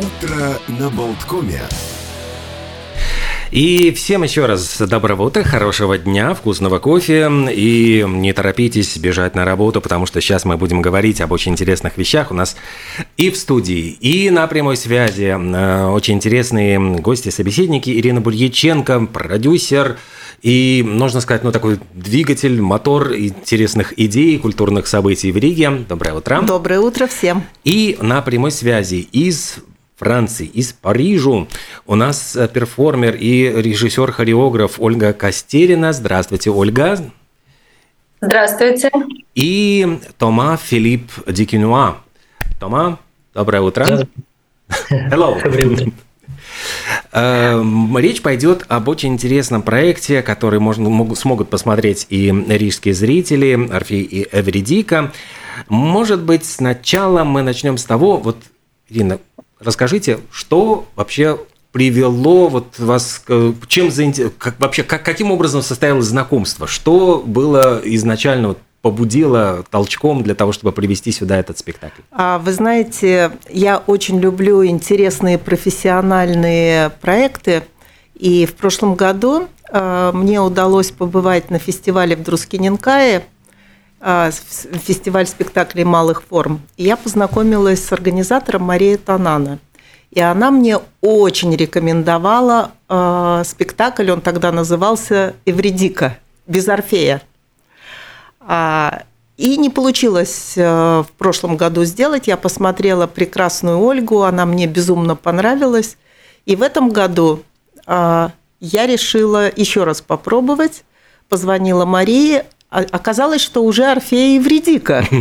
Утро на Болткоме. И всем еще раз доброго утра, хорошего дня, вкусного кофе. И не торопитесь бежать на работу, потому что сейчас мы будем говорить об очень интересных вещах. У нас и в студии, и на прямой связи э, очень интересные гости-собеседники. Ирина Бульяченко, продюсер, и, можно сказать, ну, такой двигатель, мотор интересных идей, культурных событий в Риге. Доброе утро. Доброе утро всем. И на прямой связи из Франции, из Парижа. У нас э, перформер и режиссер-хореограф Ольга Костерина. Здравствуйте, Ольга. Здравствуйте. И Тома Филипп Дикинуа. Тома, доброе утро. Hello. Доброе утро. Эм, речь пойдет об очень интересном проекте, который можно, могут, смогут посмотреть и рижские зрители, Орфей и Эвридика. Может быть, сначала мы начнем с того, вот, Ирина, Расскажите, что вообще привело вот вас, чем как, вообще, как, каким образом состоялось знакомство? Что было изначально вот, побудило толчком для того, чтобы привести сюда этот спектакль? А, вы знаете, я очень люблю интересные профессиональные проекты. И в прошлом году а, мне удалось побывать на фестивале в Друскиненкае – фестиваль спектаклей малых форм. Я познакомилась с организатором Марией Танана. И она мне очень рекомендовала э, спектакль, он тогда назывался «Эвредика», без Орфея. А, и не получилось э, в прошлом году сделать. Я посмотрела прекрасную Ольгу, она мне безумно понравилась. И в этом году э, я решила еще раз попробовать. Позвонила Марии, а оказалось, что уже Орфея и Вредика.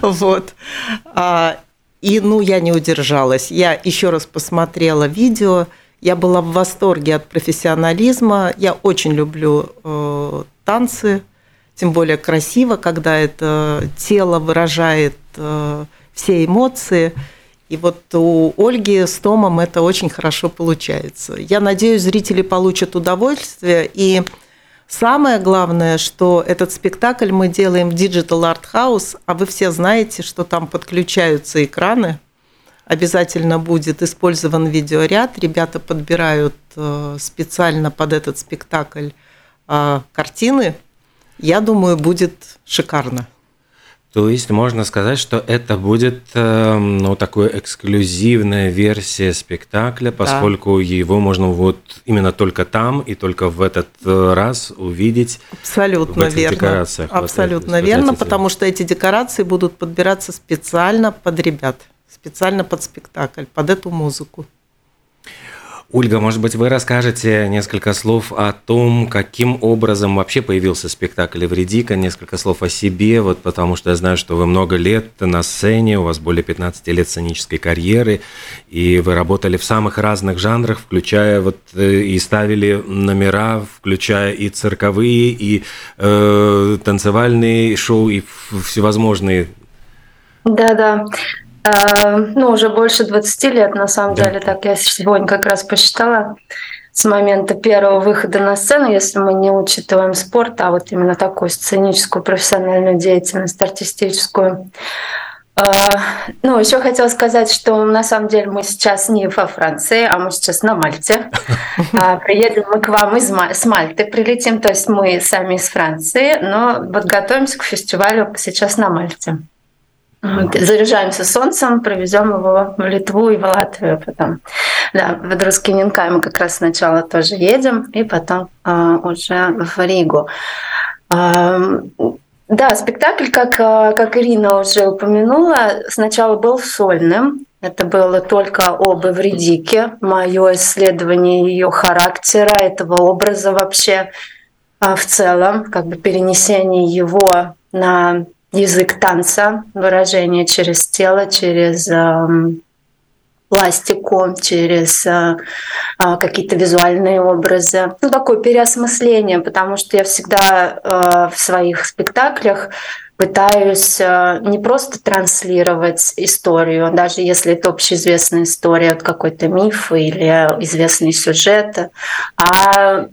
Вот. А, и, ну, я не удержалась. Я еще раз посмотрела видео. Я была в восторге от профессионализма. Я очень люблю э, танцы, тем более красиво, когда это тело выражает э, все эмоции. И вот у Ольги с Томом это очень хорошо получается. Я надеюсь, зрители получат удовольствие. И Самое главное, что этот спектакль мы делаем в Digital Art House, а вы все знаете, что там подключаются экраны. Обязательно будет использован видеоряд. Ребята подбирают э, специально под этот спектакль э, картины. Я думаю, будет шикарно. То есть можно сказать, что это будет э, ну, такой эксклюзивная версия спектакля, поскольку да. его можно вот именно только там и только в этот э, раз увидеть. Абсолютно в верно. Декорациях. Абсолютно вот, верно, потому что эти декорации будут подбираться специально под ребят, специально под спектакль, под эту музыку. Ольга, может быть, вы расскажете несколько слов о том, каким образом вообще появился спектакль «Эвредика», несколько слов о себе, вот потому что я знаю, что вы много лет на сцене, у вас более 15 лет сценической карьеры, и вы работали в самых разных жанрах, включая вот э, и ставили номера, включая и цирковые, и э, танцевальные шоу, и всевозможные. Да-да. Э, ну, уже больше 20 лет, на самом да. деле, так я сегодня как раз посчитала с момента первого выхода на сцену, если мы не учитываем спорт, а вот именно такую сценическую профессиональную деятельность, артистическую. Э, ну, еще хотела сказать, что на самом деле мы сейчас не во Франции, а мы сейчас на Мальте. А, приедем мы к вам из с Мальты, прилетим, то есть мы сами из Франции, но вот готовимся к фестивалю сейчас на Мальте. Заряжаемся солнцем, провезем его в Литву и в Латвию потом. Да, в Друскиненкай мы как раз сначала тоже едем, и потом э, уже в Ригу. Э, да, спектакль, как, а, как Ирина уже упомянула, сначала был сольным. Это было только об Эвредике, мое исследование ее характера, этого образа вообще в целом, как бы перенесение его на язык танца, выражение через тело, через э, пластику, через э, э, какие-то визуальные образы. Ну, такое переосмысление, потому что я всегда э, в своих спектаклях пытаюсь э, не просто транслировать историю, даже если это общеизвестная история, вот какой-то миф или известный сюжет, а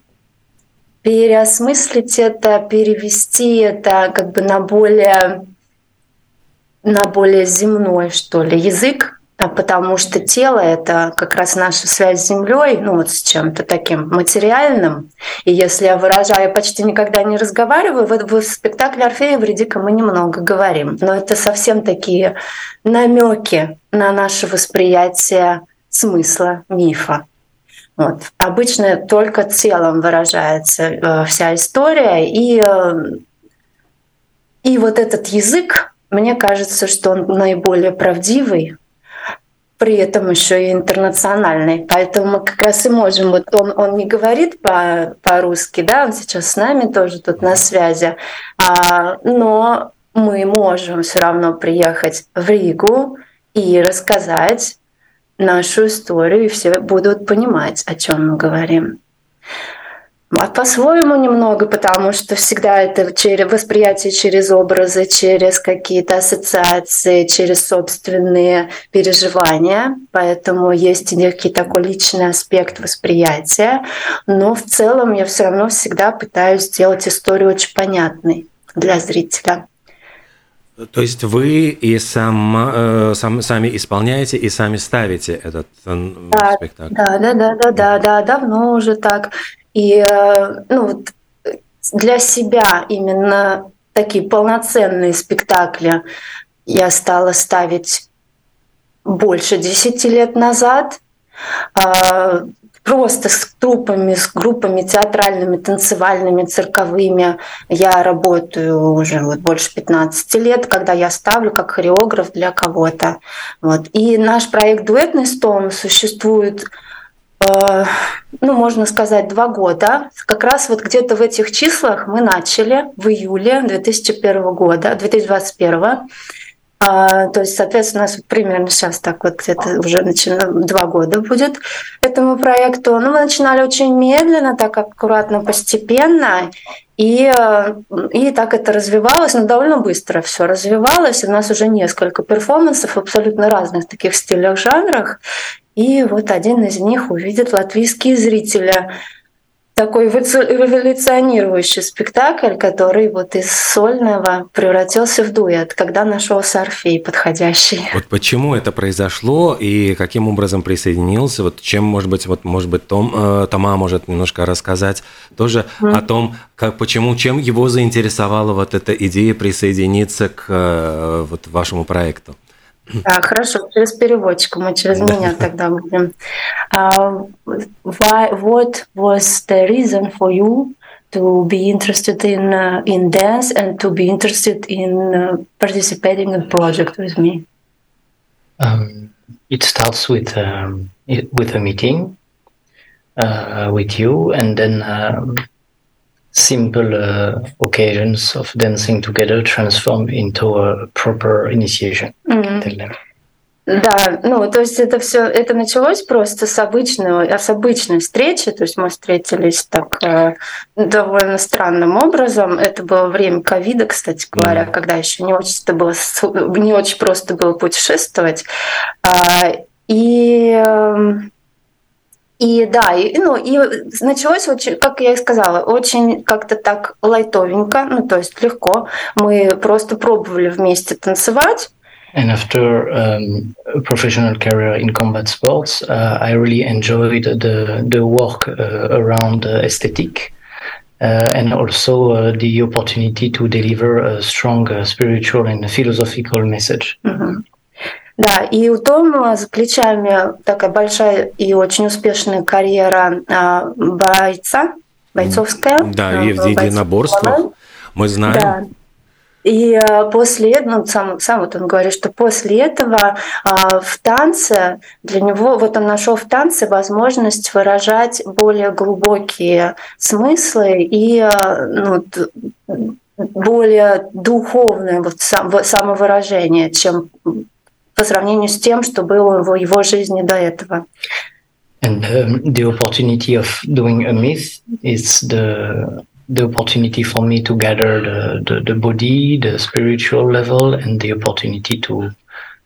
переосмыслить это, перевести это как бы на более, на более земной, что ли, язык а потому что тело — это как раз наша связь с Землей, ну вот с чем-то таким материальным. И если я выражаю, я почти никогда не разговариваю, в, в спектакле «Орфея Вредика» мы немного говорим, но это совсем такие намеки на наше восприятие смысла мифа. Вот. Обычно только телом выражается э, вся история, и, э, и вот этот язык, мне кажется, что он наиболее правдивый, при этом еще и интернациональный. Поэтому мы как раз и можем, вот он, он не говорит по, по-русски, да, он сейчас с нами тоже тут на связи, а, но мы можем все равно приехать в Ригу и рассказать нашу историю, и все будут понимать, о чем мы говорим. А по-своему немного, потому что всегда это через восприятие через образы, через какие-то ассоциации, через собственные переживания. Поэтому есть некий такой личный аспект восприятия. Но в целом я все равно всегда пытаюсь сделать историю очень понятной для зрителя. То есть вы и сам, э, сам, сами исполняете и сами ставите этот э, да, спектакль? Да, да, да, да, да, да, давно уже так. И э, ну, для себя именно такие полноценные спектакли я стала ставить больше десяти лет назад. Просто с трупами, с группами театральными, танцевальными, цирковыми. Я работаю уже вот больше 15 лет, когда я ставлю как хореограф для кого-то. Вот. И наш проект «Дуэтный стол» существует Э, ну, можно сказать, два года. Как раз вот где-то в этих числах мы начали в июле 2001 года, 2021. А, то есть, соответственно, у нас примерно сейчас так вот где-то уже начинаем, два года будет этому проекту. Но мы начинали очень медленно, так аккуратно, постепенно. И, и так это развивалось, но довольно быстро все развивалось. У нас уже несколько перформансов в абсолютно разных таких стилях, жанрах. И вот один из них увидит латвийские зрители. Такой эволюционирующий спектакль, который вот из сольного превратился в дуэт, когда нашелся Орфей подходящий. Вот почему это произошло и каким образом присоединился? Вот чем, может быть, вот, может быть, Том, э, Тома может немножко рассказать тоже mm. о том, как, почему, чем его заинтересовала вот эта идея присоединиться к э, вот вашему проекту? Да, хорошо, через переводчика, мы через меня тогда будем. Uh, why, what was the reason for you to be interested in uh, in dance and to be interested in uh, participating in project with me? Um, it starts with um, with a meeting uh, with you, and then um, simple uh, occasions of dancing together transform into a proper initiation. Mm-hmm. Да, ну, то есть это все, это началось просто с обычной, с обычной встречи, то есть мы встретились так э, довольно странным образом. Это было время ковида, кстати говоря, mm. когда еще не очень, это было, не очень просто было путешествовать. А, и эм, и да, и, ну, и началось очень, как я и сказала, очень как-то так лайтовенько, ну, то есть легко. Мы просто пробовали вместе танцевать. And after um, a professional career in combat sports, uh, I really enjoyed the, the work uh, around uh, aesthetic uh, and also uh, the opportunity to deliver a strong uh, spiritual and philosophical message. Mm-hmm. Да, и у Тома за плечами такая большая и очень успешная карьера а, бойца, бойцовская. Да, и в единоборствах. Мы знаем. Да. И а, после этого, ну, сам, сам вот он говорит, что после этого а, в танце для него, вот он нашел в танце возможность выражать более глубокие смыслы и а, ну, более духовное вот сам, самовыражение, чем по сравнению с тем, что было в его жизни до этого. And um, the opportunity of doing a myth is the the opportunity for me to gather the, the, the body, the spiritual level, and the opportunity to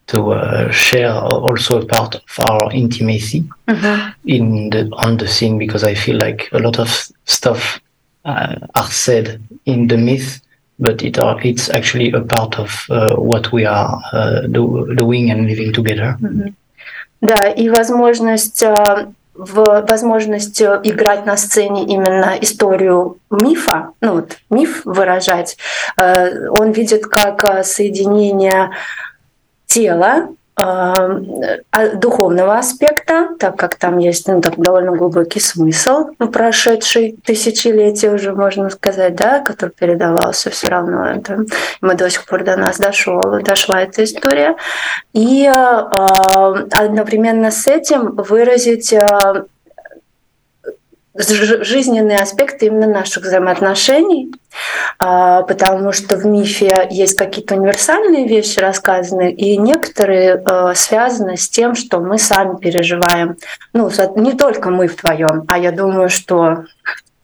to uh, share also a part of our intimacy mm-hmm. in the on the scene because I feel like a lot of stuff uh, are said in the myth but it are, it's actually a part of uh, what we are uh, do, doing and living together. Mm-hmm. Да, и возможность в возможность играть на сцене именно историю мифа, ну вот миф выражать, он видит как соединение тела духовного аспекта, так как там есть ну, так, довольно глубокий смысл, ну, прошедший тысячелетия уже, можно сказать, да, который передавался все равно. Это, мы до сих пор до нас дошел, дошла эта история. И э, одновременно с этим выразить жизненные аспекты именно наших взаимоотношений, а, потому что в мифе есть какие-то универсальные вещи рассказаны, и некоторые а, связаны с тем, что мы сами переживаем. Ну, не только мы вдвоем, а я думаю, что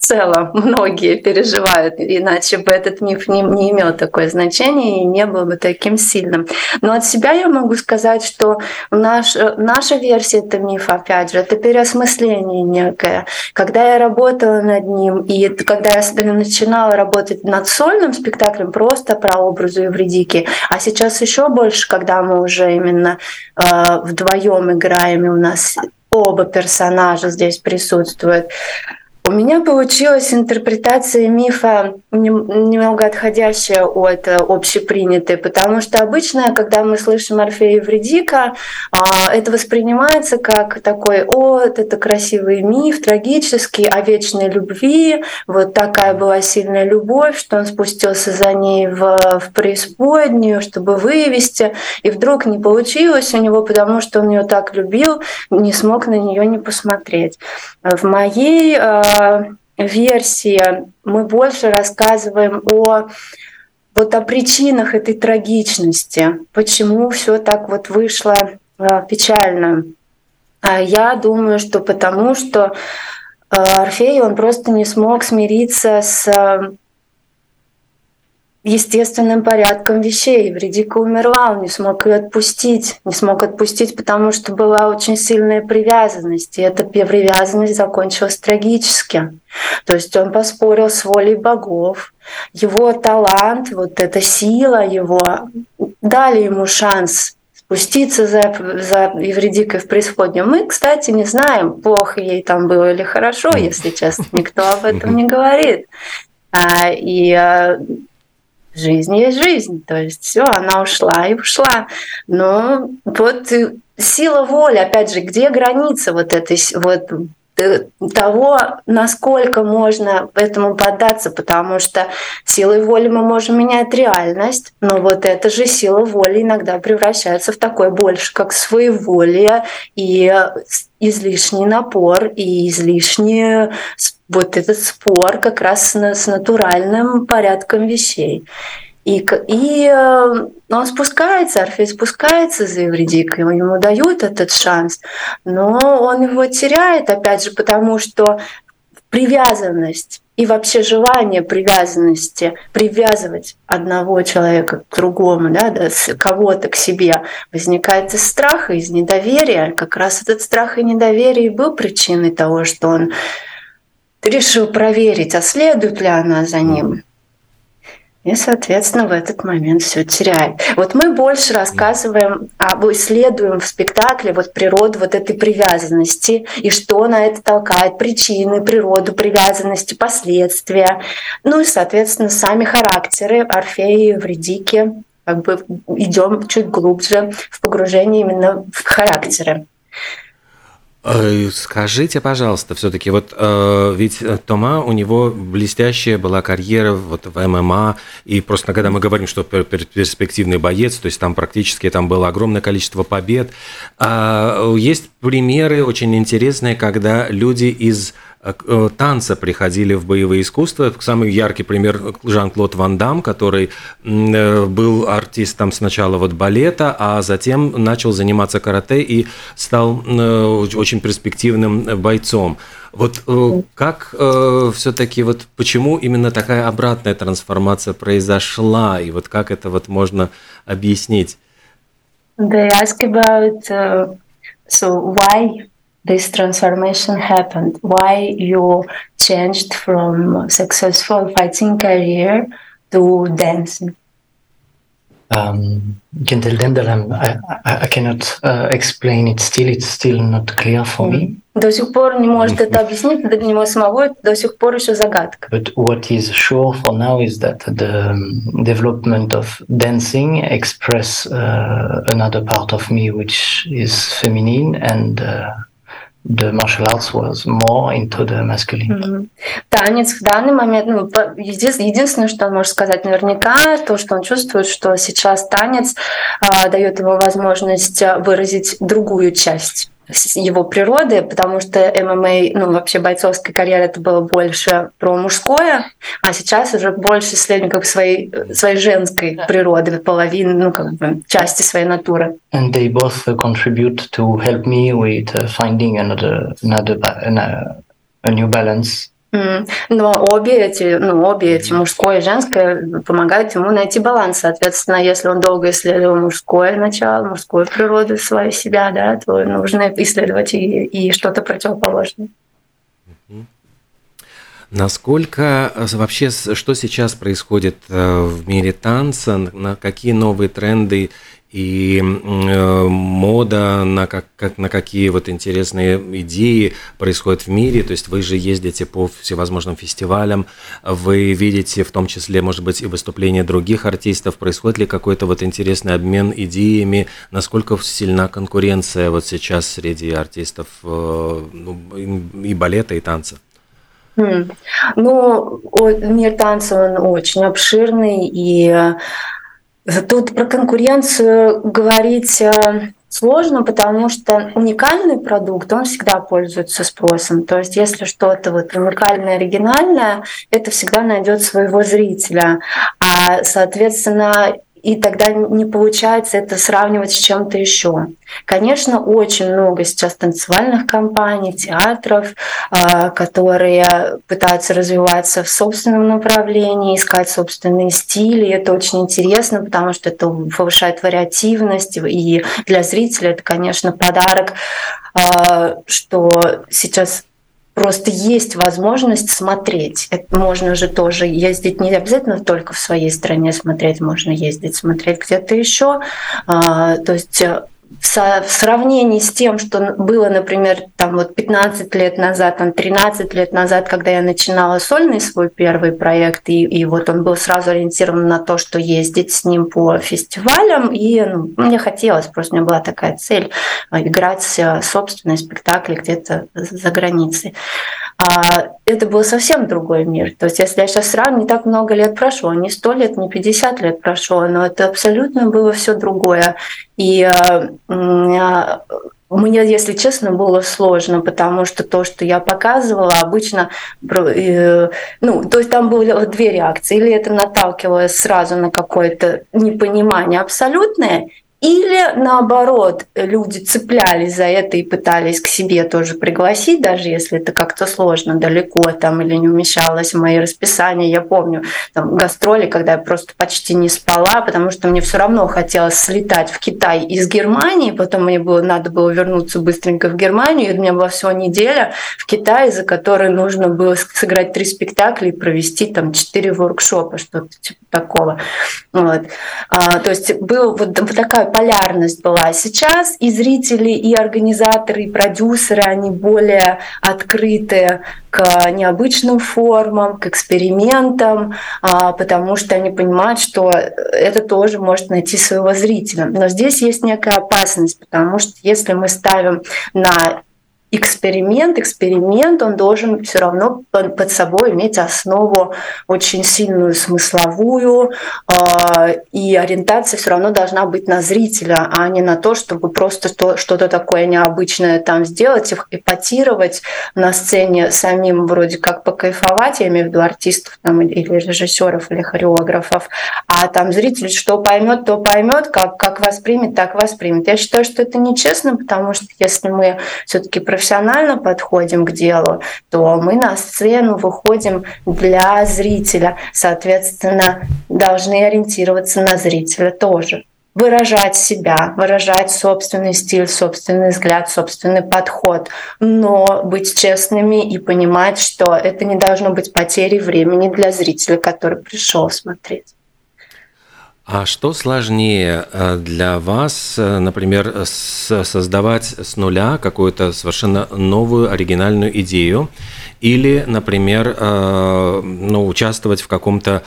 целом многие переживают, иначе бы этот миф не, не имел такое значение и не был бы таким сильным. Но от себя я могу сказать, что наш, наша версия этого мифа, опять же, это переосмысление некое. Когда я работала над ним, и когда я начинала работать над сольным спектаклем, просто про образу Евредики, а сейчас еще больше, когда мы уже именно э, вдвоем играем, и у нас оба персонажа здесь присутствуют, у меня получилась интерпретация мифа немного отходящая от общепринятой, потому что обычно, когда мы слышим Орфея и Евредика, а, это воспринимается как такой, о, это красивый миф, трагический, о вечной любви, вот такая была сильная любовь, что он спустился за ней в, в преисподнюю, чтобы вывести, и вдруг не получилось у него, потому что он ее так любил, не смог на нее не посмотреть. В моей а, версии мы больше рассказываем о вот о причинах этой трагичности, почему все так вот вышло э, печально. А я думаю, что потому что э, Орфей, он просто не смог смириться с естественным порядком вещей. Вредика умерла, он не смог ее отпустить. Не смог отпустить, потому что была очень сильная привязанность. И эта привязанность закончилась трагически. То есть он поспорил с волей богов. Его талант, вот эта сила его, дали ему шанс спуститься за, за Евредикой в преисподнюю. Мы, кстати, не знаем, плохо ей там было или хорошо, если честно, никто об этом не говорит. А, и а, жизнь есть жизнь. То есть все, она ушла и ушла. Но вот сила воли, опять же, где граница вот этой вот того, насколько можно этому поддаться, потому что силой воли мы можем менять реальность, но вот эта же сила воли иногда превращается в такое больше, как своеволие и излишний напор и излишний вот этот спор как раз с натуральным порядком вещей. И, и э, он спускается, Орфей спускается за Евредикой, ему дают этот шанс, но он его теряет, опять же, потому что привязанность и вообще желание привязанности, привязывать одного человека к другому, да, да, кого-то к себе, возникает из страха, из недоверия. Как раз этот страх и недоверие был причиной того, что он решил проверить, а следует ли она за ним. И, соответственно, в этот момент все теряет. Вот мы больше рассказываем, об, исследуем в спектакле вот природу вот этой привязанности и что на это толкает, причины, природу привязанности, последствия. Ну и, соответственно, сами характеры Орфея и Евредики. Как бы идем чуть глубже в погружение именно в характеры. Э, скажите, пожалуйста, все-таки вот э, ведь Тома у него блестящая была карьера вот в ММА и просто когда мы говорим, что перспективный боец, то есть там практически там было огромное количество побед, э, есть примеры очень интересные, когда люди из Э, э, танца приходили в боевые искусства. Самый яркий пример Жан-Клод Ван Дам, который э, был артистом сначала вот балета, а затем начал заниматься карате и стал очень перспективным бойцом. Вот как все-таки вот почему именно такая обратная трансформация произошла и вот как это вот можно объяснить? They ask about uh, so why this transformation happened, why you changed from successful fighting career to dancing. um, you can tell them that I'm, I, I, I cannot uh, explain it still. It's still not clear for me. До сих пор не может это объяснить, для него самого это до сих пор еще загадка. But what is sure for now is that the um, development of dancing express uh, another part of me, which is feminine and uh, the martial arts was more into the masculine. Mm-hmm. Танец в данный момент, ну, единственное, что он может сказать наверняка, то, что он чувствует, что сейчас танец э, дает ему возможность выразить другую часть его природы, потому что ММА, ну вообще бойцовская карьера это было больше про мужское, а сейчас уже больше исследование своей, своей женской природы, половины, ну как бы части своей натуры. And they both contribute to help me with finding another, another, a new balance но обе эти, ну, обе эти, мужское и женское, помогают ему найти баланс. Соответственно, если он долго исследовал мужское начало, мужскую природу свою себя, да, то нужно исследовать и, и что-то противоположное. Насколько э, вообще, что сейчас происходит э, в мире танца, на какие новые тренды и э, мода на, как, как, на какие вот интересные идеи происходят в мире. То есть вы же ездите по всевозможным фестивалям, вы видите в том числе, может быть, и выступления других артистов. Происходит ли какой-то вот интересный обмен идеями? Насколько сильна конкуренция вот сейчас среди артистов э, ну, и балета, и танца? Mm. Ну, мир танца, он очень обширный, и Тут про конкуренцию говорить э, сложно, потому что уникальный продукт, он всегда пользуется спросом. То есть если что-то вот уникальное, оригинальное, это всегда найдет своего зрителя. А, соответственно, и тогда не получается это сравнивать с чем-то еще. Конечно, очень много сейчас танцевальных компаний, театров, а, которые пытаются развиваться в собственном направлении, искать собственные стили. Это очень интересно, потому что это повышает вариативность, и для зрителя это, конечно, подарок, а, что сейчас просто есть возможность смотреть. Это можно же тоже ездить не обязательно только в своей стране смотреть, можно ездить смотреть где-то еще. А, то есть э, в сравнении с тем, что было, например, там вот 15 лет назад, там 13 лет назад, когда я начинала сольный свой первый проект, и, и вот он был сразу ориентирован на то, что ездить с ним по фестивалям, и ну, мне хотелось, просто у меня была такая цель э, играть собственные спектакли где-то за границей. А это был совсем другой мир. То есть, если я сейчас сравню, не так много лет прошло, не сто лет, не 50 лет прошло, но это абсолютно было все другое. И э, э, мне, если честно, было сложно, потому что то, что я показывала, обычно, э, ну, то есть там было две реакции. Или это наталкивалось сразу на какое-то непонимание абсолютное, или наоборот, люди цеплялись за это и пытались к себе тоже пригласить, даже если это как-то сложно, далеко там или не умещалось в мои расписания. Я помню там, гастроли, когда я просто почти не спала, потому что мне все равно хотелось слетать в Китай из Германии, потом мне было, надо было вернуться быстренько в Германию, и у меня была всего неделя в Китае, за которой нужно было сыграть три спектакля и провести там четыре воркшопа, что-то типа такого. Вот. А, то есть была вот такая полярность была. Сейчас и зрители, и организаторы, и продюсеры, они более открыты к необычным формам, к экспериментам, а, потому что они понимают, что это тоже может найти своего зрителя. Но здесь есть некая опасность, потому что если мы ставим на эксперимент, эксперимент, он должен все равно под собой иметь основу очень сильную смысловую, э, и ориентация все равно должна быть на зрителя, а не на то, чтобы просто что-то такое необычное там сделать, эпатировать на сцене самим вроде как покайфовать, я имею в виду артистов там, или режиссеров, или хореографов, а там зритель что поймет, то поймет, как, как воспримет, так воспримет. Я считаю, что это нечестно, потому что если мы все-таки профессионально подходим к делу, то мы на сцену выходим для зрителя. Соответственно, должны ориентироваться на зрителя тоже выражать себя, выражать собственный стиль, собственный взгляд, собственный подход, но быть честными и понимать, что это не должно быть потерей времени для зрителя, который пришел смотреть. А что сложнее э, для вас, э, например, создавать с нуля какую-то совершенно новую оригинальную идею или, например, э, ну, участвовать в каком-то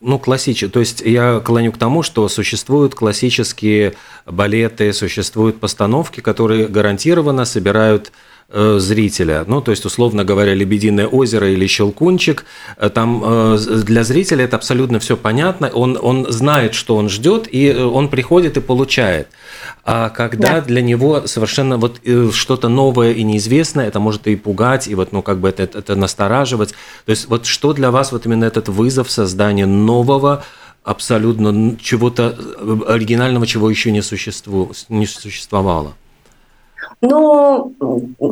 ну, классический. То есть я клоню к тому, что существуют классические балеты, существуют постановки, которые гарантированно собирают Э, зрителя. Ну, то есть, условно говоря, «Лебединое озеро» или «Щелкунчик», э, там э, для зрителя это абсолютно все понятно, он, он знает, что он ждет, и он приходит и получает. А когда да. для него совершенно вот что-то новое и неизвестное, это может и пугать, и вот, ну, как бы это, это настораживать. То есть, вот что для вас вот именно этот вызов создания нового, абсолютно чего-то оригинального, чего еще не, существу, не существовало? Ну,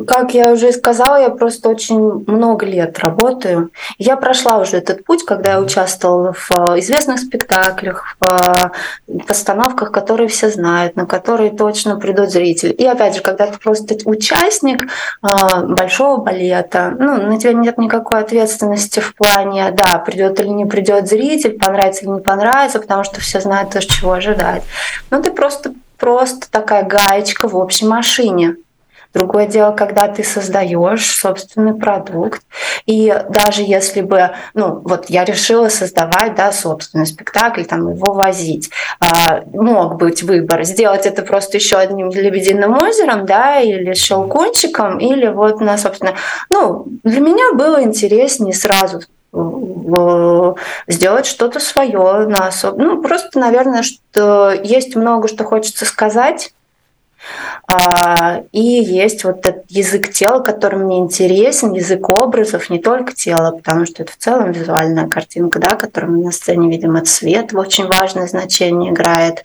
как я уже сказала, я просто очень много лет работаю. Я прошла уже этот путь, когда я участвовала в э, известных спектаклях, в э, постановках, которые все знают, на которые точно придут зрители. И опять же, когда ты просто участник э, большого балета, ну, на тебя нет никакой ответственности в плане, да, придет или не придет зритель, понравится или не понравится, потому что все знают, чего ожидать. Но ты просто просто такая гаечка в общей машине. Другое дело, когда ты создаешь собственный продукт. И даже если бы, ну, вот я решила создавать, да, собственный спектакль, там его возить, а, мог быть выбор, сделать это просто еще одним лебединым озером, да, или щелкунчиком, или вот на, собственно, ну, для меня было интереснее сразу сделать что-то свое на особ... Ну, просто, наверное, что есть много, что хочется сказать. А, и есть вот этот язык тела, который мне интересен, язык образов, не только тела, потому что это в целом визуальная картинка, да, которую мы на сцене видим, это свет очень важное значение играет,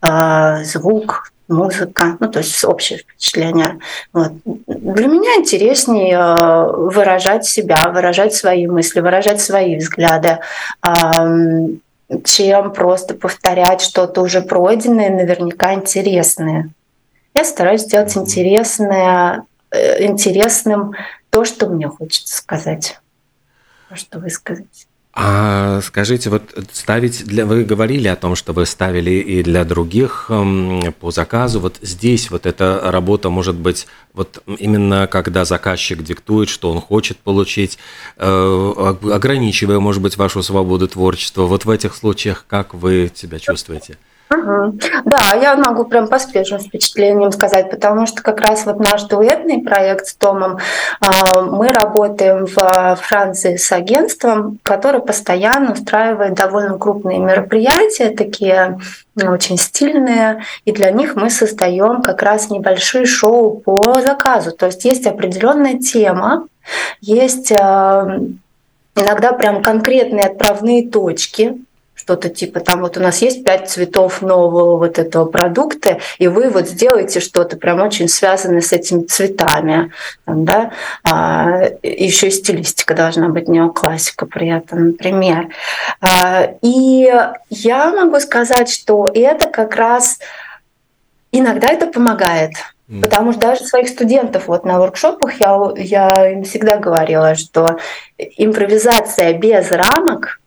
а, звук, музыка, ну то есть общее впечатление. Вот. Для меня интереснее э, выражать себя, выражать свои мысли, выражать свои взгляды, чем просто повторять что-то уже пройденное, наверняка интересное. Я стараюсь сделать интересное, э, интересным то, что мне хочется сказать, то, что высказать. А скажите, вот ставить для вы говорили о том, что вы ставили и для других эм, по заказу. Вот здесь вот эта работа может быть вот именно когда заказчик диктует, что он хочет получить, э, ограничивая, может быть, вашу свободу творчества. Вот в этих случаях как вы себя чувствуете? Угу. Да, я могу прям по свежим впечатлениям сказать, потому что как раз вот наш дуэтный проект с Томом, а, мы работаем в Франции с агентством, которое постоянно устраивает довольно крупные мероприятия, такие ну, очень стильные, и для них мы создаем как раз небольшие шоу по заказу. То есть есть определенная тема, есть а, иногда прям конкретные отправные точки, что-то типа там вот у нас есть пять цветов нового вот этого продукта, и вы вот сделаете что-то прям очень связанное с этими цветами, там, да, а, еще и стилистика должна быть неоклассика при этом, например. А, и я могу сказать, что это как раз иногда это помогает. Потому что даже своих студентов вот на воркшопах я, я им всегда говорила, что импровизация без рамок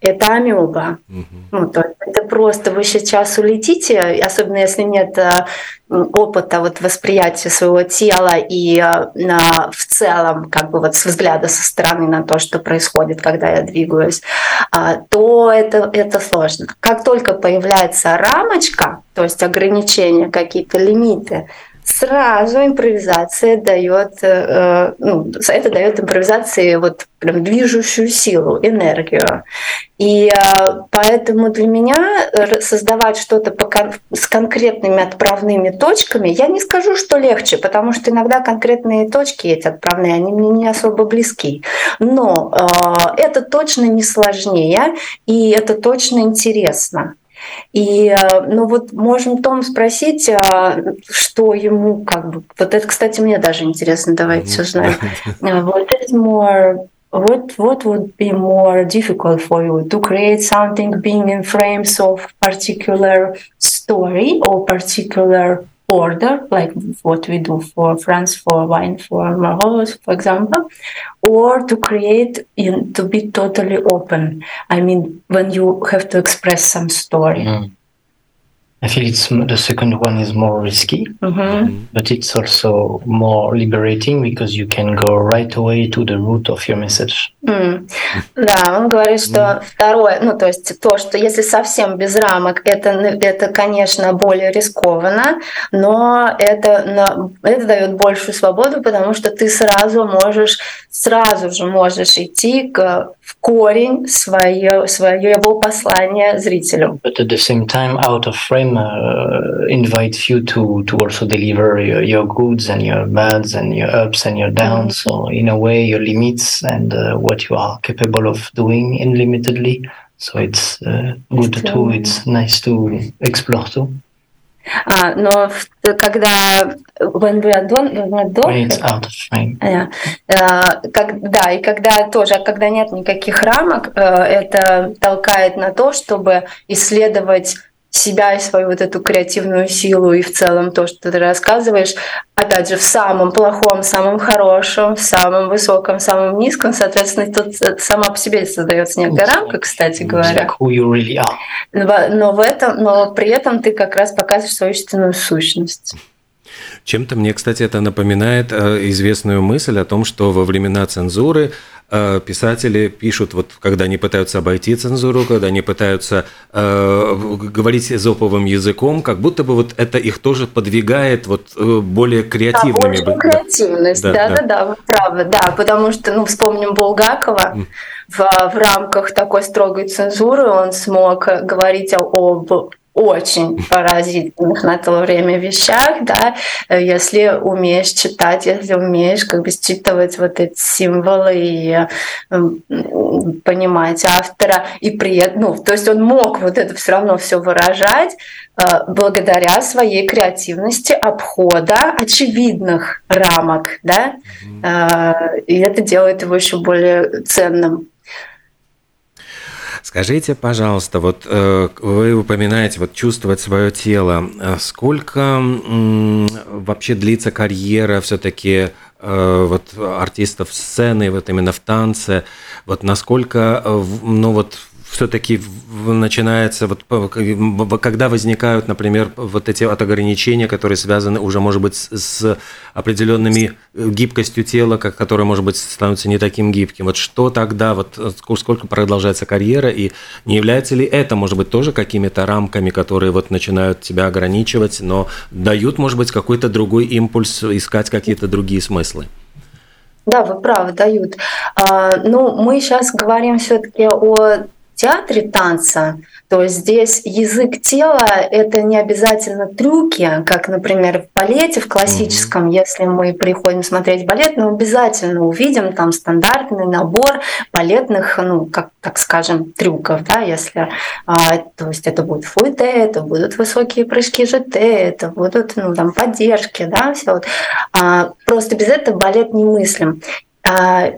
это амеба. Угу. Ну, то это просто вы сейчас улетите, особенно если нет э, опыта вот восприятия своего тела и на, в целом как бы вот с взгляда со стороны на то, что происходит, когда я двигаюсь, а, то это, это сложно. Как только появляется рамочка, то есть ограничения, какие-то лимиты, сразу импровизация дает, э, ну, это дает импровизации вот прям движущую силу, энергию. И э, поэтому для меня создавать что-то с конкретными отправными точками, я не скажу, что легче, потому что иногда конкретные точки эти отправные, они мне не особо близки. Но э, это точно не сложнее, и это точно интересно. И, э, ну вот, можем Том спросить, а, что ему как бы... Вот это, кстати, мне даже интересно, давайте узнаем. What is more what what would be more difficult for you to create something being in frames of particular story or particular order, like what we do for France, for wine, for Morocco, for example, or to create in, to be totally open. I mean, when you have to express some story. Mm. I feel it's the second one is more risky, mm-hmm. but it's also more liberating because you can go right away to the root of your message. Mm. Да, он говорит, что mm. второе, ну то есть то, что если совсем без рамок, это, это конечно, более рискованно, но это, это дает большую свободу, потому что ты сразу можешь, сразу же можешь идти к, в корень свое, своего послания зрителю. But at the same time, out of frame uh, invites you to to also deliver your, your goods and your bads and your ups and your downs. Mm-hmm. So in a way, your limits and uh, what you are capable of doing unlimitedly. So it's uh, good too. It's nice to explore too. А, но когда when we are done, when it's out of frame. Yeah. Uh, как, да, и когда тоже, когда нет никаких рамок, uh, это толкает на то, чтобы исследовать себя и свою вот эту креативную силу и в целом то, что ты рассказываешь, опять же, в самом плохом, самом хорошем, в самом высоком, самом низком, соответственно, тут сама по себе создается некая рамка, кстати говоря. Who you really are. Но, но в этом, но при этом ты как раз показываешь свою истинную сущность. Чем-то мне, кстати, это напоминает э, известную мысль о том, что во времена цензуры э, писатели пишут, вот когда они пытаются обойти цензуру, когда они пытаются э, говорить эзоповым языком, как будто бы вот это их тоже подвигает вот э, более креативными. Да, креативность, да-да-да, вы правы, да, потому что, ну, вспомним Булгакова, mm. в, в рамках такой строгой цензуры он смог говорить об очень поразительных на то время вещах, да, если умеешь читать, если умеешь как бы считывать вот эти символы и понимать автора, и при этом, ну, то есть он мог вот это все равно все выражать э, благодаря своей креативности обхода очевидных рамок, да, mm-hmm. и это делает его еще более ценным. Скажите, пожалуйста, вот э, вы упоминаете вот чувствовать свое тело. Э, сколько вообще длится карьера все-таки э, вот артистов сцены, вот именно в танце? Вот насколько, ну вот все-таки начинается, вот, когда возникают, например, вот эти от ограничения, которые связаны уже, может быть, с определенными э, гибкостью тела, которое, может быть, становится не таким гибким. Вот что тогда, вот э, сколько продолжается карьера, и не является ли это, может быть, тоже какими-то рамками, которые вот начинают тебя ограничивать, но дают, может быть, какой-то другой импульс, искать какие-то другие смыслы? Да, вы правы, дают. А, ну, мы сейчас говорим все-таки о театре танца, то здесь язык тела — это не обязательно трюки, как, например, в балете, в классическом, mm-hmm. если мы приходим смотреть балет, мы обязательно увидим там стандартный набор балетных, ну, как, как скажем, трюков, да, если, а, то есть это будет фуйте, это будут высокие прыжки ЖТ, это будут, ну, там, поддержки, да, все вот. А, просто без этого балет немыслим. А,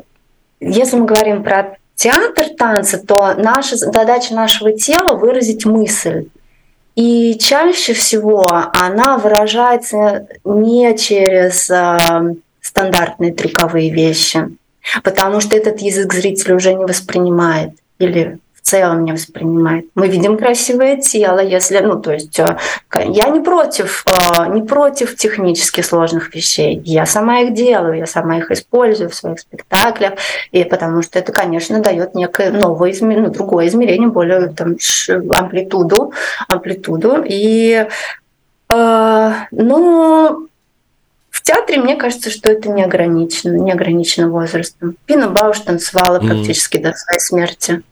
если мы говорим про театр танца, то наша задача нашего тела выразить мысль. И чаще всего она выражается не через э, стандартные трюковые вещи, потому что этот язык зритель уже не воспринимает или целом не воспринимает. Мы видим красивое тело, если, ну, то есть э, я не против, э, не против технически сложных вещей. Я сама их делаю, я сама их использую в своих спектаклях, и потому что это, конечно, дает некое новое измерение, ну, другое измерение, более там, амплитуду, амплитуду. И, э, ну, в театре, мне кажется, что это не ограничено, не ограничено возрастом. Пина Бауш танцевала mm. практически до своей смерти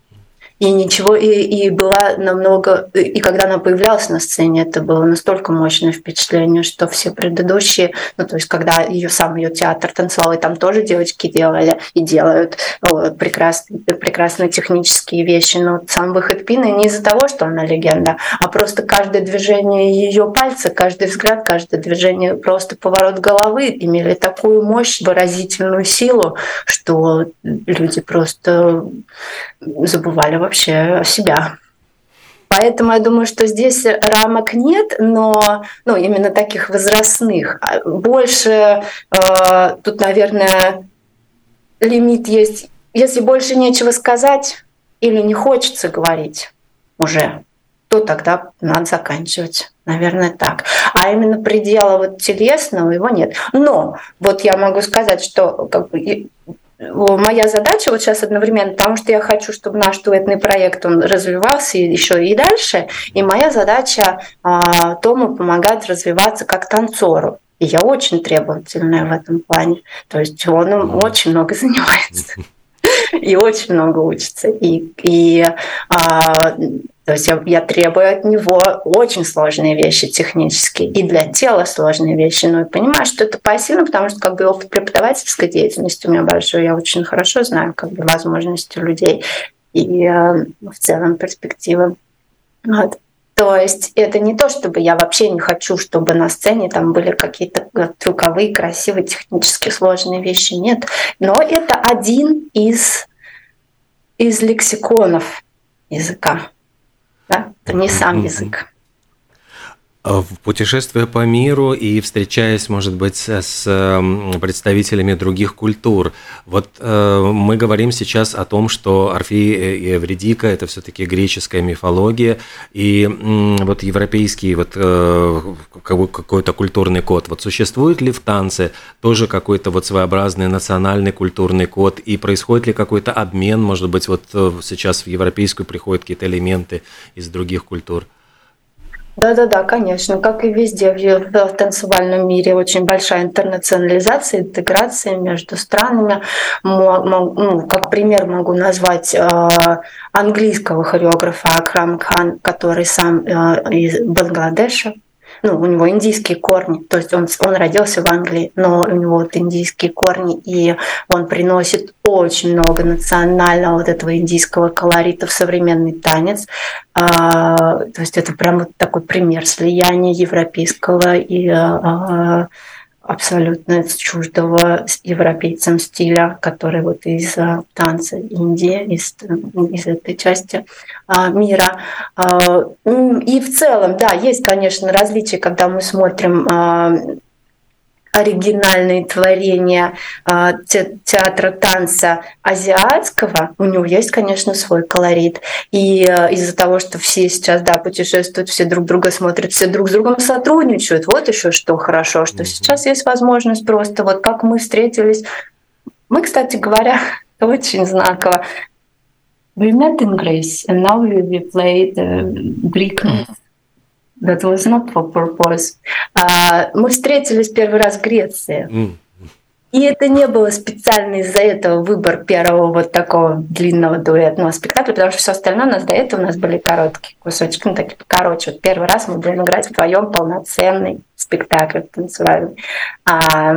и ничего, и, и была намного, и когда она появлялась на сцене, это было настолько мощное впечатление, что все предыдущие, ну то есть когда ее сам ее театр танцевал, и там тоже девочки делали и делают прекрасные, прекрасные технические вещи, но сам выход Пины не из-за того, что она легенда, а просто каждое движение ее пальца, каждый взгляд, каждое движение, просто поворот головы имели такую мощь, выразительную силу, что люди просто забывали вообще себя. Поэтому я думаю, что здесь рамок нет, но ну, именно таких возрастных. А больше э, тут, наверное, лимит есть. Если больше нечего сказать или не хочется говорить уже, то тогда надо заканчивать. Наверное, так. А именно предела вот телесного его нет. Но вот я могу сказать, что как бы, моя задача вот сейчас одновременно, потому что я хочу, чтобы наш дуэтный проект он развивался еще и дальше, и моя задача а, Тому помогать развиваться как танцору. И я очень требовательная в этом плане. То есть он очень много занимается и очень много учится. И, и а, то есть я, я требую от него очень сложные вещи технические и для тела сложные вещи. Но я понимаю, что это посильно, потому что как бы опыт преподавательской деятельности у меня большой. Я очень хорошо знаю как бы возможности людей и э, в целом перспективы. Вот. То есть это не то, чтобы я вообще не хочу, чтобы на сцене там были какие-то трюковые, красивые, технически сложные вещи. Нет. Но это один из, из лексиконов языка. Да? Это не сам язык. В путешествуя по миру и встречаясь, может быть, с представителями других культур, вот э, мы говорим сейчас о том, что Орфей и Эвредика – это все-таки греческая мифология, и вот европейский вот э, какой-то культурный код. Вот существует ли в танце тоже какой-то вот своеобразный национальный культурный код, и происходит ли какой-то обмен, может быть, вот э, сейчас в европейскую приходят какие-то элементы из других культур? Да-да-да, конечно. Как и везде в танцевальном мире очень большая интернационализация, интеграция между странами. Ну, как пример могу назвать э, английского хореографа Акрам Хан, который сам э, из Бангладеша, ну, у него индийские корни, то есть он, он родился в Англии, но у него вот индийские корни, и он приносит очень много национального вот этого индийского колорита в современный танец. А, то есть это прям вот такой пример слияния европейского и а, абсолютно чуждого европейцам стиля, который вот из а, танца Индии, из, из этой части а, мира. А, и в целом, да, есть, конечно, различия, когда мы смотрим оригинальные творения э, театра танца азиатского, у него есть, конечно, свой колорит. И э, из-за того, что все сейчас да, путешествуют, все друг друга смотрят, все друг с другом сотрудничают, вот еще что хорошо, что mm-hmm. сейчас есть возможность просто вот как мы встретились. Мы, кстати говоря, очень знаково. We met in Greece, and now we played uh, Greek mm-hmm. That was not for purpose. А, мы встретились первый раз в Греции. Mm. И это не было специально из-за этого выбор первого вот такого длинного дуэтного спектакля, потому что все остальное у нас до этого у нас были короткие кусочки, ну такие короче. Вот первый раз мы будем играть вдвоем полноценный спектакль танцевальный. А,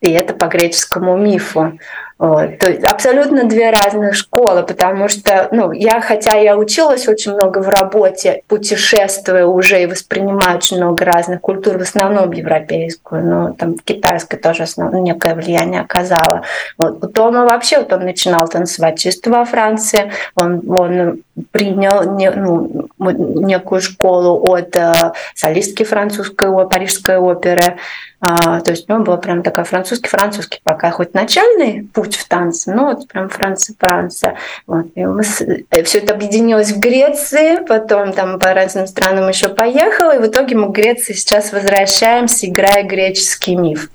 и это по греческому мифу. Вот. То есть абсолютно две разных школы, потому что, ну, я, хотя я училась очень много в работе, путешествуя уже и воспринимаю очень много разных культур, в основном европейскую, но там китайская тоже основ... некое влияние оказала. Вот. У Тома вообще, вот он начинал танцевать чисто во Франции, он, он принял не, ну, некую школу от э, солистки французской, парижской оперы, а, то есть у него была прям такая французский-французский пока хоть начальный путь в танце, но вот прям Франция-Франция. Вот. И мы с... Э, все это объединилось в Греции, потом там по разным странам еще поехала, и в итоге мы в Греции сейчас возвращаемся, играя греческий миф.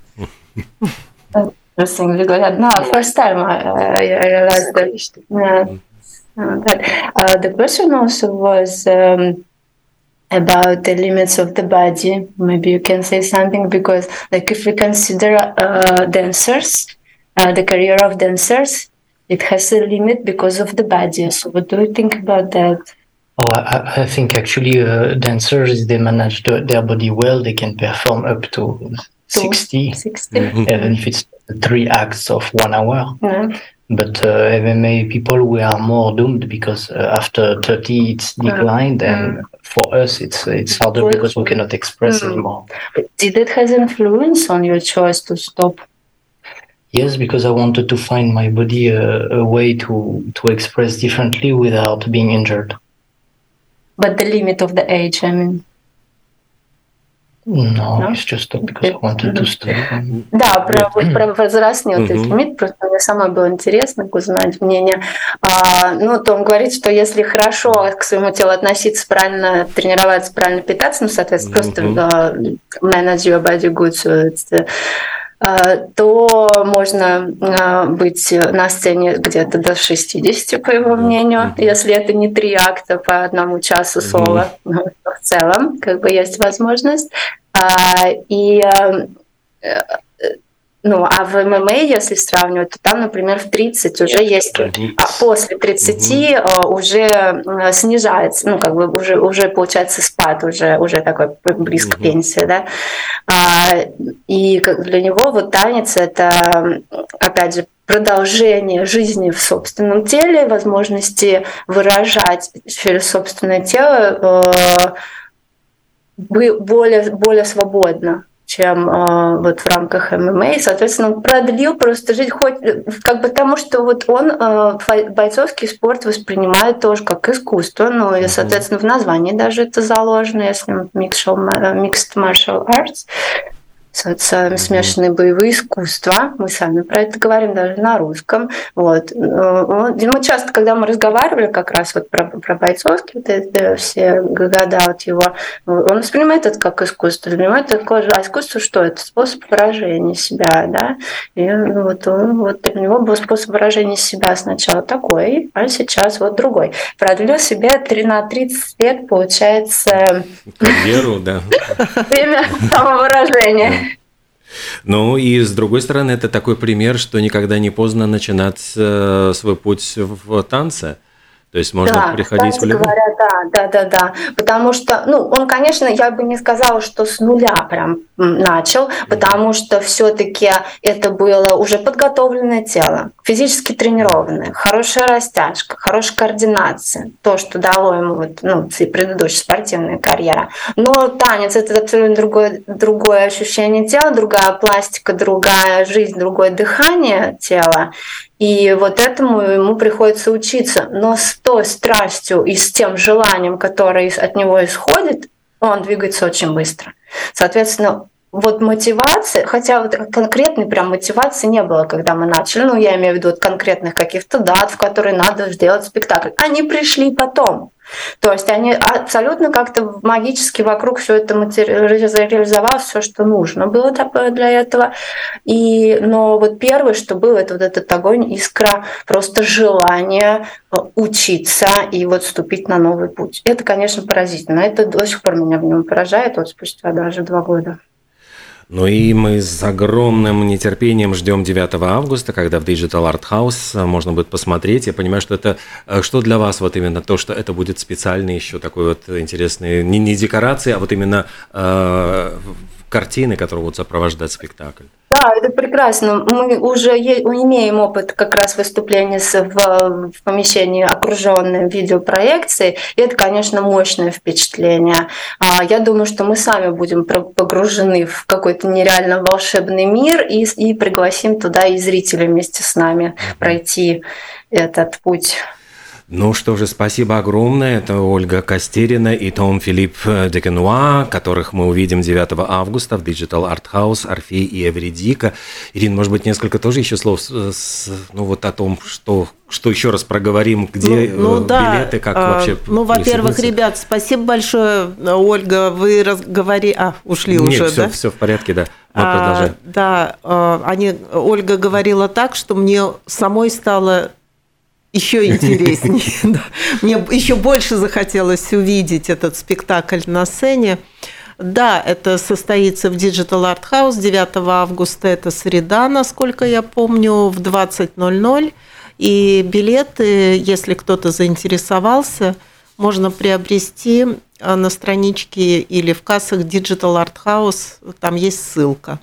Говорят, no, first time I, I realized that. Uh, the question also was um, about the limits of the body. Maybe you can say something because, like, if we consider uh, dancers, uh, the career of dancers, it has a limit because of the body. So, what do you think about that? Oh, I, I think actually, uh, dancers, they manage the, their body well, they can perform up to 60, 60. even if it's three acts of one hour. Yeah. But uh, MMA people, we are more doomed because uh, after 30, it's declined, mm. and for us, it's it's harder because we cannot express mm. anymore. Did it have influence on your choice to stop? Yes, because I wanted to find my body a, a way to to express differently without being injured. but the limit of the age, I mean. No, no, it's just because I wanted to study. Да, про, про возрастной вот этот лимит, просто мне самое было интересно узнать мнение. А, ну, то он говорит, что если хорошо к своему телу относиться, правильно тренироваться, правильно питаться, ну, соответственно, просто uh, manage your body good, so it's, то можно быть на сцене где-то до 60, по его мнению, если это не три акта по одному часу соло, mm-hmm. в целом, как бы есть возможность. И ну, а в ММА, если сравнивать, то там, например, в 30 уже есть, а после 30 угу. уже снижается, ну, как бы уже, уже получается спад, уже, уже такой близко угу. к пенсии, да. А, и для него вот танец это, опять же, продолжение жизни в собственном теле, возможности выражать через собственное тело э, более, более свободно чем э, вот в рамках ММА. И, соответственно, он продлил просто жизнь хоть как бы потому, что вот он э, бойцовский спорт воспринимает тоже как искусство, ну и, соответственно, в названии даже это заложено, если Mixed Martial Arts, смешанные боевые искусства. Мы сами про это говорим даже на русском. Вот. Мы часто, когда мы разговаривали как раз вот про, про бойцовский, вот это все года вот его, он воспринимает это как искусство, воспринимает это как а искусство что? Это способ выражения себя, да? И вот, он, вот для него был способ выражения себя сначала такой, а сейчас вот другой. Продлил себе на 30 лет, получается... Карьеру, да. Время самовыражения. Ну и с другой стороны, это такой пример, что никогда не поздно начинать э, свой путь в танце. То есть можно да, приходить в любом... говоря, да, да, да, да. Потому что, ну, он, конечно, я бы не сказала, что с нуля прям начал, потому что все-таки это было уже подготовленное тело, физически тренированное, хорошая растяжка, хорошая координация, то, что дало ему вот, ну, предыдущая спортивная карьера. Но танец это абсолютно другое, другое ощущение тела, другая пластика, другая жизнь, другое дыхание тела. И вот этому ему приходится учиться. Но с той страстью и с тем желанием, которое от него исходит, он двигается очень быстро. Соответственно, вот мотивация, хотя вот конкретной прям мотивации не было, когда мы начали, ну, я имею в виду вот конкретных каких-то дат, в которые надо сделать спектакль. Они пришли потом. То есть они абсолютно как-то магически вокруг все это реализовалось, все, что нужно было для этого. И, но вот первое, что было, это вот этот огонь, искра, просто желание э, учиться и вот вступить на новый путь. Это, конечно, поразительно. Это до сих пор меня в нем поражает, вот спустя даже два года. Ну и мы с огромным нетерпением ждем 9 августа, когда в Digital Art House можно будет посмотреть. Я понимаю, что это э, что для вас вот именно то, что это будет специальный еще такой вот интересный, не, не декорации, а вот именно э, картины, которые будут сопровождать спектакль. Да, это прекрасно. Мы уже имеем опыт как раз выступления в, в помещении, окруженном видеопроекцией. И это, конечно, мощное впечатление. А, я думаю, что мы сами будем погружены в какой-то нереально волшебный мир и, и пригласим туда и зрителей вместе с нами пройти этот путь. Ну что же, спасибо огромное. Это Ольга Костерина и Том Филипп Декенуа, которых мы увидим 9 августа в Digital Art House, Орфей и Эвредика. Ирина, может быть, несколько тоже еще слов с, ну, вот о том, что, что еще раз проговорим, где ну, ну, билеты, как а, вообще Ну, во-первых, ребят, спасибо большое. Ольга, вы разговари... А, ушли Нет, уже, все, да? все в порядке, да. А, да, а, они, Ольга говорила так, что мне самой стало еще интереснее. Мне еще больше захотелось увидеть этот спектакль на сцене. Да, это состоится в Digital Art House 9 августа, это среда, насколько я помню, в 20.00. И билеты, если кто-то заинтересовался, можно приобрести на страничке или в кассах Digital Art House, там есть ссылка.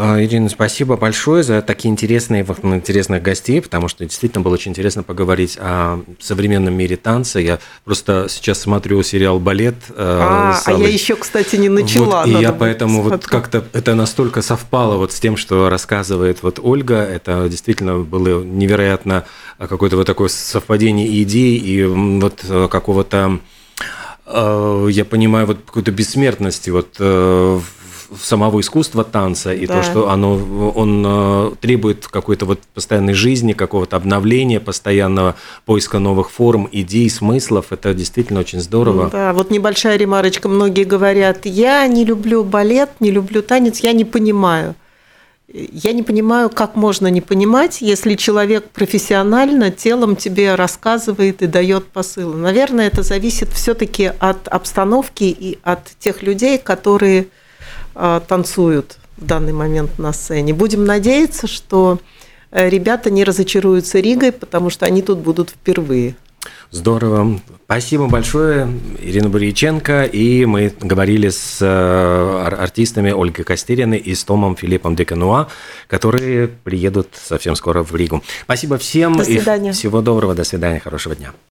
А, Ирина, спасибо большое за такие интересные, интересных гостей, потому что действительно было очень интересно поговорить о современном мире танца. Я просто сейчас смотрю сериал «Балет». Э, а, а я еще, кстати, не начала. Вот, и я поэтому вот как-то это настолько совпало вот с тем, что рассказывает вот Ольга. Это действительно было невероятно какое-то вот такое совпадение идей и вот какого-то Э, я понимаю вот какую-то бессмертность вот э, самого искусства танца и да. то, что оно, он э, требует какой-то вот постоянной жизни, какого-то обновления, постоянного поиска новых форм, идей, смыслов. Это действительно очень здорово. Да, вот небольшая ремарочка. Многие говорят, я не люблю балет, не люблю танец, я не понимаю. Я не понимаю, как можно не понимать, если человек профессионально телом тебе рассказывает и дает посылы. Наверное, это зависит все-таки от обстановки и от тех людей, которые танцуют в данный момент на сцене. Будем надеяться, что э, ребята не разочаруются Ригой, потому что они тут будут впервые. Здорово. Спасибо большое, Ирина Буриченко. И мы говорили с э, артистами Ольгой Костериной и с Томом Филиппом Декануа, которые приедут совсем скоро в Ригу. Спасибо всем. До свидания. И всего доброго. До свидания. Хорошего дня.